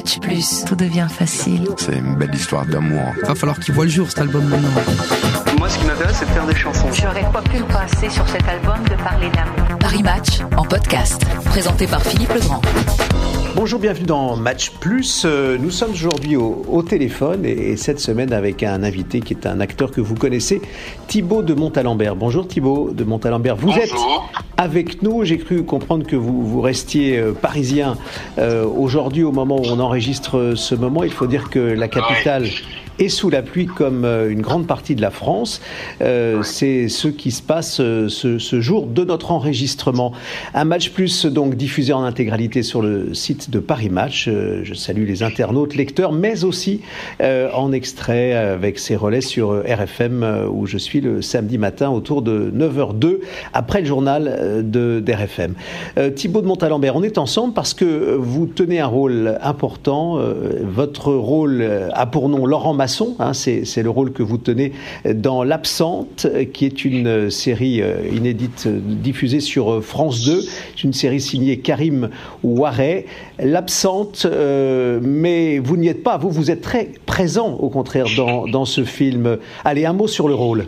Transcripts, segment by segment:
Match Plus, tout devient facile. C'est une belle histoire d'amour. Va falloir qu'il voit le jour cet album maintenant. Moi, ce qui m'intéresse, c'est de faire des chansons. J'aurais pas pu passer sur cet album de parler d'amour. Paris Match en podcast, présenté par Philippe Legrand. Bonjour, bienvenue dans Match Plus. Euh, Nous sommes aujourd'hui au, au téléphone et, et cette semaine avec un invité qui est un acteur que vous connaissez, Thibaut de Montalembert. Bonjour Thibaut de Montalembert. Vous êtes avec nous. J'ai cru comprendre que vous, vous restiez euh, parisien euh, aujourd'hui au moment où on enregistre ce moment. Il faut dire que la capitale est sous la pluie comme euh, une grande partie de la France. Euh, c'est ce qui se passe euh, ce, jour de notre enregistrement. Un match plus donc diffusé en intégralité sur le site de Paris Match. Je salue les internautes, lecteurs, mais aussi en extrait avec ses relais sur RFM où je suis le samedi matin autour de 9h02 après le journal de d'RFM. Euh, Thibaut de Montalembert, on est ensemble parce que vous tenez un rôle important. Votre rôle a pour nom Laurent Masson. Hein, c'est le rôle que vous tenez dans L'Absente, qui est une euh, série euh, inédite euh, diffusée sur France 2. C'est une série signée Karim Ouaré. L'Absente, mais vous n'y êtes pas. Vous, vous êtes très présent, au contraire, dans, ce film. Allez, un mot sur le rôle.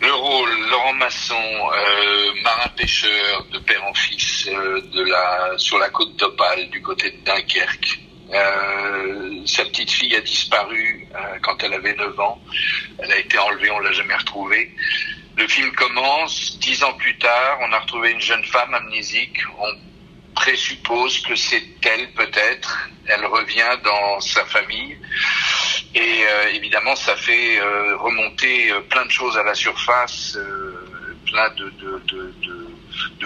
Le rôle, Laurent Masson, euh, marin-pêcheur de père en fils sur la côte d'Opale, du côté de Dunkerque. Euh, sa petite fille a disparu euh, quand elle avait 9 ans. Elle a été enlevée, on l'a jamais retrouvée. Le film commence, dix ans plus tard, on a retrouvé une jeune femme amnésique. On présuppose que c'est elle peut-être. Elle revient dans sa famille. Et euh, évidemment, ça fait remonter plein de choses à la surface, plein de, de, de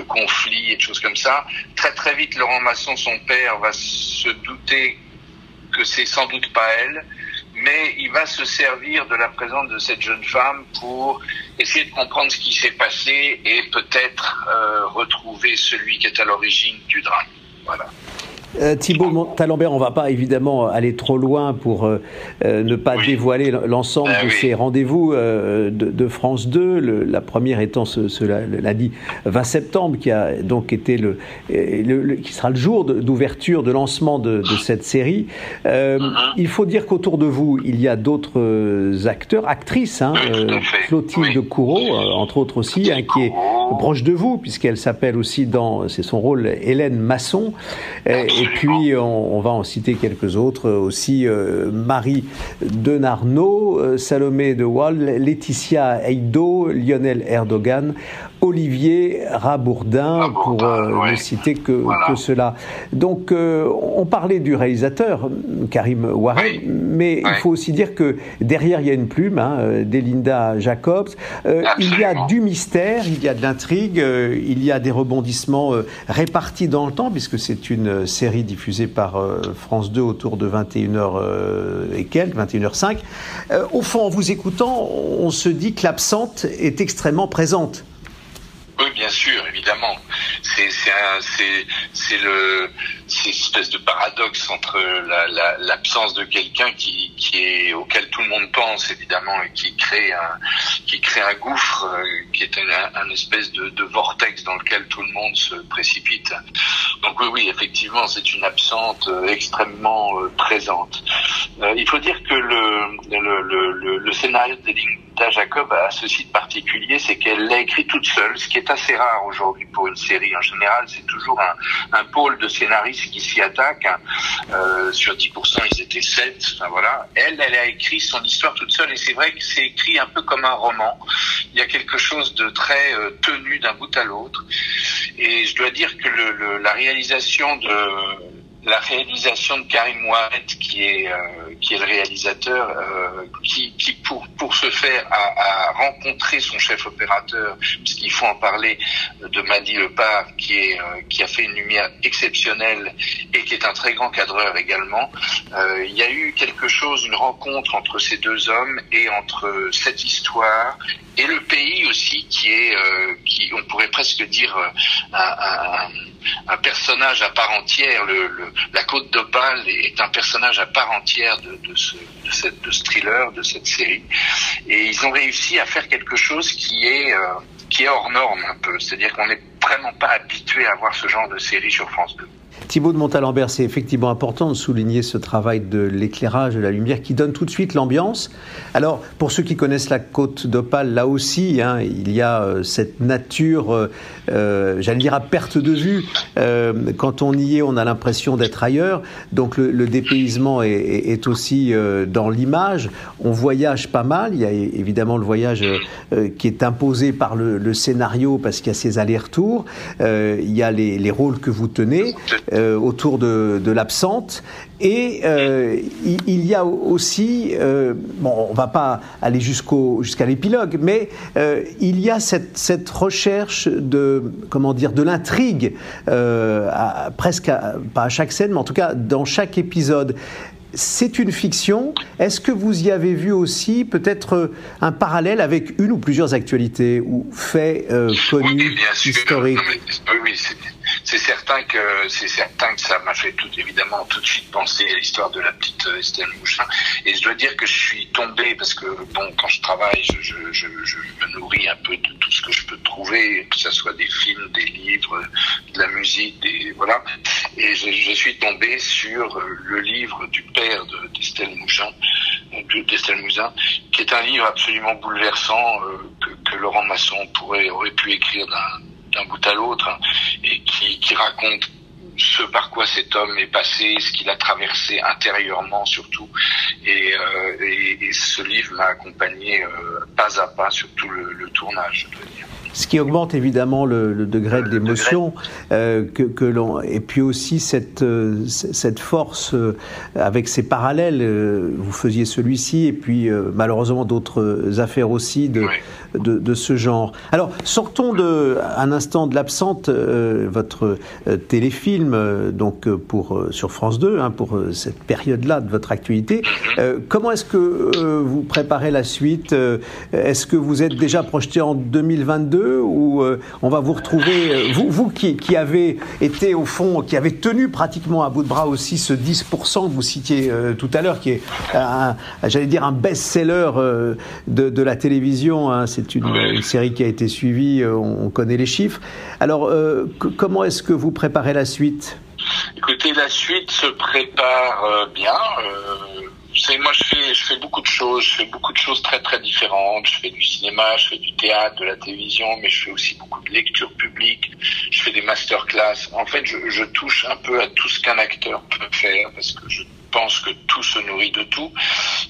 conflits et de choses comme ça. Très très vite, Laurent Masson, son père, va se douter que c'est sans doute pas elle, mais il va se servir de la présence de cette jeune femme pour essayer de comprendre ce qui s'est passé et peut-être euh, retrouver celui qui est à l'origine du drame. Voilà. Euh, Thibault Montalembert, on va pas évidemment aller trop loin pour euh, euh, ne pas Oui. dévoiler l'ensemble Ben de oui. ces rendez-vous euh, de, de France 2. Le- la première étant ce, ce lundi 20 septembre, qui a donc été le, euh, le- le- qui sera le jour d'ouverture, de, lancement de, de cette série. Euh, Mm-hmm. Il faut dire qu'autour de vous, il y a d'autres euh, acteurs, actrices, hein, fait. Clotilde Oui. Courreau, euh, entre autres aussi, hein, qui est proche de vous, puisqu'elle s'appelle aussi dans, c'est son rôle, Hélène Masson. Et puis, on, on va en citer quelques autres euh, aussi, euh, Marie Denarnaud, euh, Salomé de Wall, Laetitia Eido, Lionel Erdogan, Olivier Rabourdin, pour euh, ouais. ne citer que, Voilà. que cela. Donc, on parlait du réalisateur, Karim Ouaré, Oui. mais il faut aussi dire que derrière, il y a une plume, hein, d'Elinda Jacobs. Il y a du mystère, il y a de euh, il y a des rebondissements euh, répartis dans le temps, puisque c'est une euh, série diffusée par France 2 autour de 21h euh, et quelques, 21h05. Euh, au fond, en vous écoutant, on se dit que l'absente est extrêmement présente. Oui, bien sûr, évidemment. C'est le c'est une espèce de paradoxe entre la- la- l'absence de quelqu'un qui qui est auquel tout le monde pense évidemment et qui crée un qui crée un gouffre euh, qui est un, un espèce de, de vortex dans lequel tout le monde se précipite. Donc oui, oui, effectivement, c'est une absente euh, extrêmement euh, présente. Euh, il faut dire que le le, le, le, scénario Jacob a ceci de particulier, c'est qu'elle l'a écrit toute seule, ce qui est assez rare aujourd'hui pour une série. En général, c'est toujours un, pôle de scénaristes qui s'y attaquent. hein. Euh, sur 10%, ils étaient 7. Enfin voilà. Elle, elle a écrit son histoire toute seule, et c'est vrai que c'est écrit un peu comme un roman. Il y a quelque chose de très euh, tenu d'un bout à l'autre. Et je dois dire que la réalisation de la réalisation de Karim Ouaret, qui est euh, qui est le réalisateur, euh, qui, qui pour pour ce faire a, a rencontré son chef opérateur, puisqu'il faut en parler de Madi Lepard, qui est euh, qui a fait une lumière exceptionnelle et qui est un très grand cadreur également. Euh, il y a eu quelque chose, une rencontre entre ces deux hommes et entre cette histoire et le pays aussi, qui est euh, qui on pourrait presque dire euh, un, un, un personnage à part entière. Le, le- la Côte d'Opale est un personnage à part entière de, de, ce, de, ce thriller, de cette série. Et ils ont réussi à faire quelque chose qui est euh, qui est hors norme un peu. C'est-à-dire qu'on n'est vraiment pas habitué à voir ce genre de série sur France 2. Thibaut de Montalembert, c'est effectivement important de souligner ce travail de l'éclairage, de la lumière qui donne tout de suite l'ambiance. Alors, pour ceux qui connaissent la côte d'Opale, là aussi, hein, il y a euh, cette nature, euh, euh, j'allais dire à perte de vue. quand on y est, on a l'impression d'être ailleurs. Donc, le, dépaysement est, aussi dans l'image. On voyage pas mal. Il y a évidemment le voyage qui est imposé par le, scénario parce qu'il y a ces allers-retours. Il y a les, rôles que vous tenez. Euh, autour de, l'absente. Et euh, il, y a aussi, euh, bon, on va pas aller jusqu'au jusqu'à l'épilogue, mais il y a cette, cette, recherche de comment dire de l'intrigue, presque pas à chaque scène, mais en tout cas dans chaque épisode c'est une fiction. Est-ce que vous y avez vu aussi peut-être un parallèle avec une ou plusieurs actualités ou faits connus, historiques? Oui, c'est certain que c'est certain que ça m'a fait tout évidemment tout de suite penser à l'histoire de la petite euh, Estelle Mouchin. Et je dois dire que je suis tombé parce que bon quand je travaille je, je, je, je, me nourris un peu de tout ce que je peux trouver que ce soit des films des livres de la musique des voilà et je, suis tombé sur le livre du père d'Estelle Mouchin d'Estelle Mouzin qui est un livre absolument bouleversant euh, que, Laurent Masson pourrait aurait pu écrire d'un bout à l'autre hein, et qui raconte ce par quoi cet homme est passé, ce qu'il a traversé intérieurement surtout. Et, euh, et, et ce livre m'a accompagné euh, pas à pas sur tout le, le tournage, je dois dire. Ce qui augmente évidemment le, le degré de l'émotion, euh, que, que l'on et puis aussi cette euh, cette force euh, avec ses parallèles. Euh, vous faisiez celui-ci et puis malheureusement d'autres affaires aussi de, de, ce genre. Alors sortons de un instant de l'absente votre téléfilm donc pour sur France 2 hein, pour cette période-là de votre actualité. comment est-ce que vous préparez la suite Est-ce que vous êtes déjà projeté en 2022 où euh, on va vous retrouver, euh, vous, qui, qui, avez été au fond, qui avez tenu pratiquement à bout de bras aussi ce 10% que vous citiez euh, tout à l'heure, qui est, j'allais dire, un best-seller de, de, la télévision. Hein. C'est une, une, série qui a été suivie, on, connaît les chiffres. Alors, comment est-ce que vous préparez la suite? Écoutez, la suite se prépare bien. Euh, savez, moi, je fais, je fais beaucoup de choses. Je fais beaucoup de choses très, très différentes. Je fais du cinéma, je fais du théâtre, de la télévision, mais je fais aussi beaucoup de lecture publique. Je fais des masterclass. En fait, je, je touche un peu à tout ce qu'un acteur peut faire parce que je pense que tout se nourrit de tout.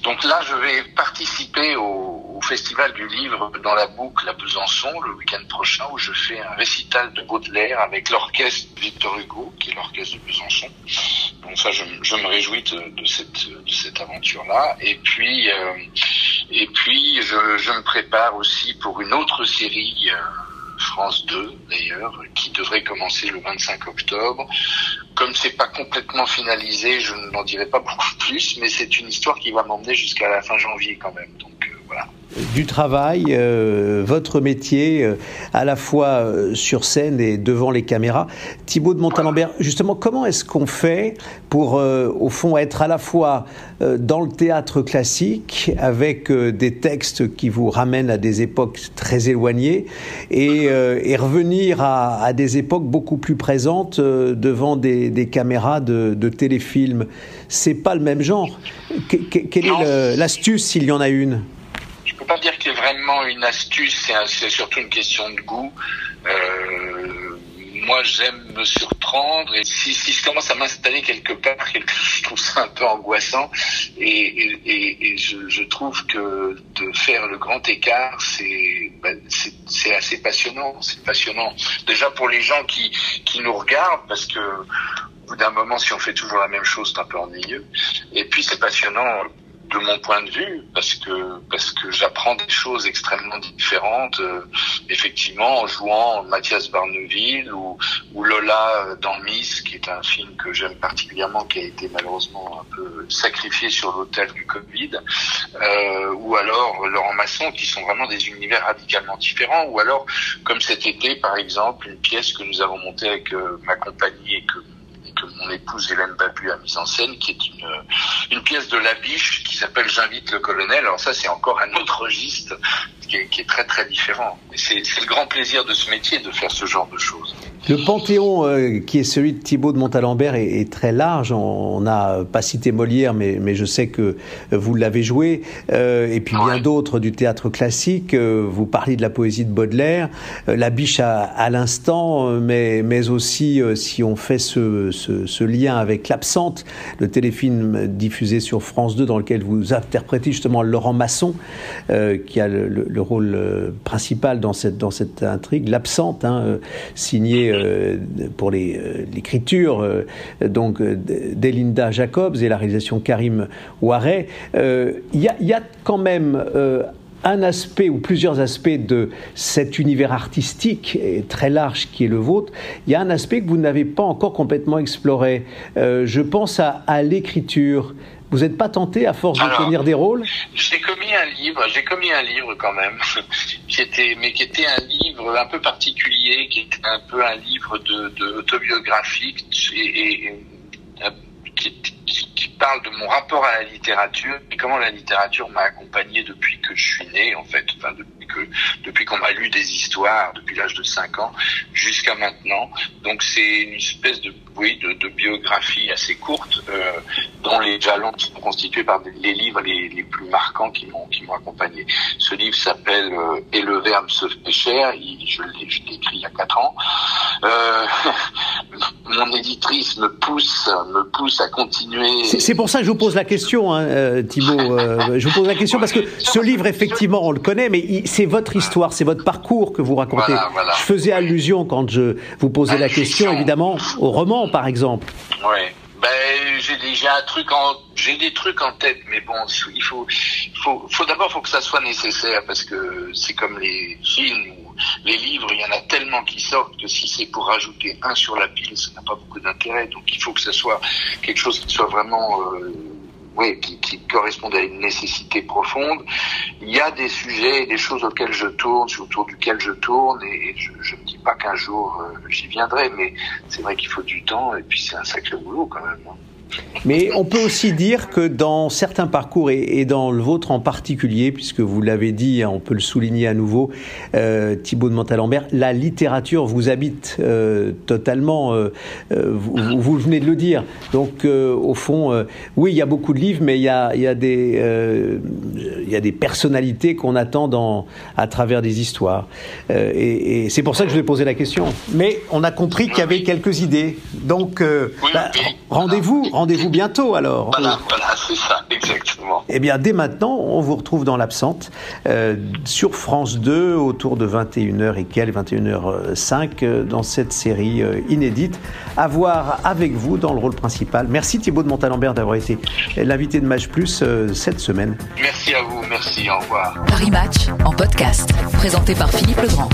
Donc là, je vais participer au, Festival du Livre dans la boucle à Besançon le week-end prochain où je fais un récital de Baudelaire avec l'orchestre Victor Hugo, qui est l'orchestre de Besançon. Donc ça, je, me réjouis de, cette, aventure-là. Et puis, euh, et puis je, je, me prépare aussi pour une autre série. Euh, France 2 d'ailleurs, qui devrait commencer le 25 octobre. Comme c'est pas complètement finalisé, je n'en dirai pas beaucoup plus, mais c'est une histoire qui va m'emmener jusqu'à la fin janvier quand même. Du travail, euh, votre métier, euh, à la fois euh, sur scène et devant les caméras. Thibaut de Montalembert, justement, comment est-ce qu'on fait pour, au fond, être à la fois dans le théâtre classique, avec des textes qui vous ramènent à des époques très éloignées, et, et revenir à, à, des époques beaucoup plus présentes devant des, des caméras de, de téléfilms? C'est pas le même genre. quelle est l'astuce, s'il y en a une? Pas dire qu'il y ait vraiment une astuce, c'est surtout une question de goût. Euh, moi, j'aime me surprendre et si, si je commence à m'installer quelque part, je trouve ça un peu angoissant et, je, trouve que de faire le grand écart, c'est ben, c'est assez passionnant. C'est passionnant déjà pour les gens qui, qui nous regardent parce que d'un moment, si on fait toujours la même chose, c'est un peu ennuyeux. Et puis c'est passionnant de mon point de vue, parce que parce que j'apprends des choses extrêmement différentes, euh, effectivement en jouant Mathias Barneville ou, ou Lola dans Miss, qui est un film que j'aime particulièrement, qui a été malheureusement un peu sacrifié sur l'autel du Covid, euh, ou alors Laurent Masson, qui sont vraiment des univers radicalement différents, ou alors comme cet été par exemple une pièce que nous avons montée avec euh, ma compagnie et que mon épouse Hélène Babu a mise en scène, qui est une, une pièce de Labiche qui s'appelle J'invite le colonel. Alors ça, c'est encore un autre registre qui est très très différent. C'est le grand plaisir de ce métier de faire ce genre de choses. Le panthéon euh, qui est celui de Thibaut de Montalembert est, très large. On n'a pas cité Molière, mais, mais, je sais que vous l'avez joué. Euh, et puis bien d'autres du théâtre classique. Euh, vous parlez de la poésie de Baudelaire, la biche à, à l'instant, mais, mais aussi si on fait ce, ce, ce lien avec l'absente, le téléfilm diffusé sur France 2 dans lequel vous interprétez justement Laurent Masson, qui a le, le, rôle principal dans cette, dans cette intrigue, l'absente, hein, signé euh, pour euh, l'écriture euh, donc d'Elinda Jacobs et la réalisation Karim Ouaré. Il y, a quand même un aspect ou plusieurs aspects de cet univers artistique très large qui est le vôtre, il y a un aspect que vous n'avez pas encore complètement exploré. je pense à l'écriture. Vous n'êtes pas tenté à force de tenir des rôles J'ai commis un livre, j'ai commis un livre quand même, qui était, mais qui était un livre un peu particulier, qui était un peu un livre de, de autobiographique et, et, qui, qui, parle de mon rapport à la littérature et comment la littérature m'a accompagné depuis que je suis né, en fait, enfin, depuis que depuis qu'on m'a lu des histoires depuis l'âge de 5 ans jusqu'à maintenant. Donc c'est une espèce de oui de, de biographie assez courte euh, dont les jalons sont constitués par les livres les, les plus marquants qui m'ont accompagné. Ce livre s'appelle euh, Et le verbe se fait cher. je l'ai écrit il y a 4 ans. Euh, mon éditrice me pousse me pousse à continuer. C'est pour ça que je vous pose la question, hein, euh, Thibault. Euh, je vous pose la question parce que ce livre, effectivement, on le connaît, mais c'est votre histoire, c'est votre parcours que vous racontez. Je faisais allusion quand je vous posais la question, évidemment, au roman, par exemple. Oui. Ben, j'ai déjà un truc en, j'ai des trucs en tête, mais bon, il faut, faut, faut d'abord, faut que ça soit nécessaire parce que c'est comme les films ou les livres, il y en a tellement qui sortent que si c'est pour rajouter un sur la pile, ça n'a pas beaucoup d'intérêt. Donc, il faut que ça soit quelque chose qui soit vraiment euh, oui, qui, qui correspondent à une nécessité profonde. Il y a des sujets, des choses auxquelles je tourne, autour duquel je tourne, et, je ne dis pas qu'un jour euh, j'y viendrai, mais c'est vrai qu'il faut du temps, et puis c'est un sacré boulot quand même. Hein. Mais on peut aussi dire que dans certains parcours, et, dans le vôtre en particulier, puisque vous l'avez dit, hein, on peut le souligner à nouveau, euh, Thibaut de Montalembert, la littérature vous habite euh, totalement, euh, euh vous, vous, venez de le dire. Donc au fond, oui, il y a beaucoup de livres, mais il y a, il y a, des, il y a des personnalités qu'on attend dans, à travers des histoires. et, et c'est pour ça que je vous ai posé la question. Mais on a compris qu'il y avait quelques idées. Donc bah, rendez-vous rendez-vous bientôt alors. Voilà, voilà c'est ça, exactement. Eh bien, dès maintenant, on vous retrouve dans l'absente euh, sur France 2 autour de 21h et quelle 21h05 euh, dans cette série euh, inédite à voir avec vous dans le rôle principal. Merci Thibaut de Montalembert d'avoir été l'invité de Match Plus cette semaine. Merci à vous, merci, au revoir. Paris Match en podcast, présenté par Philippe Legrand.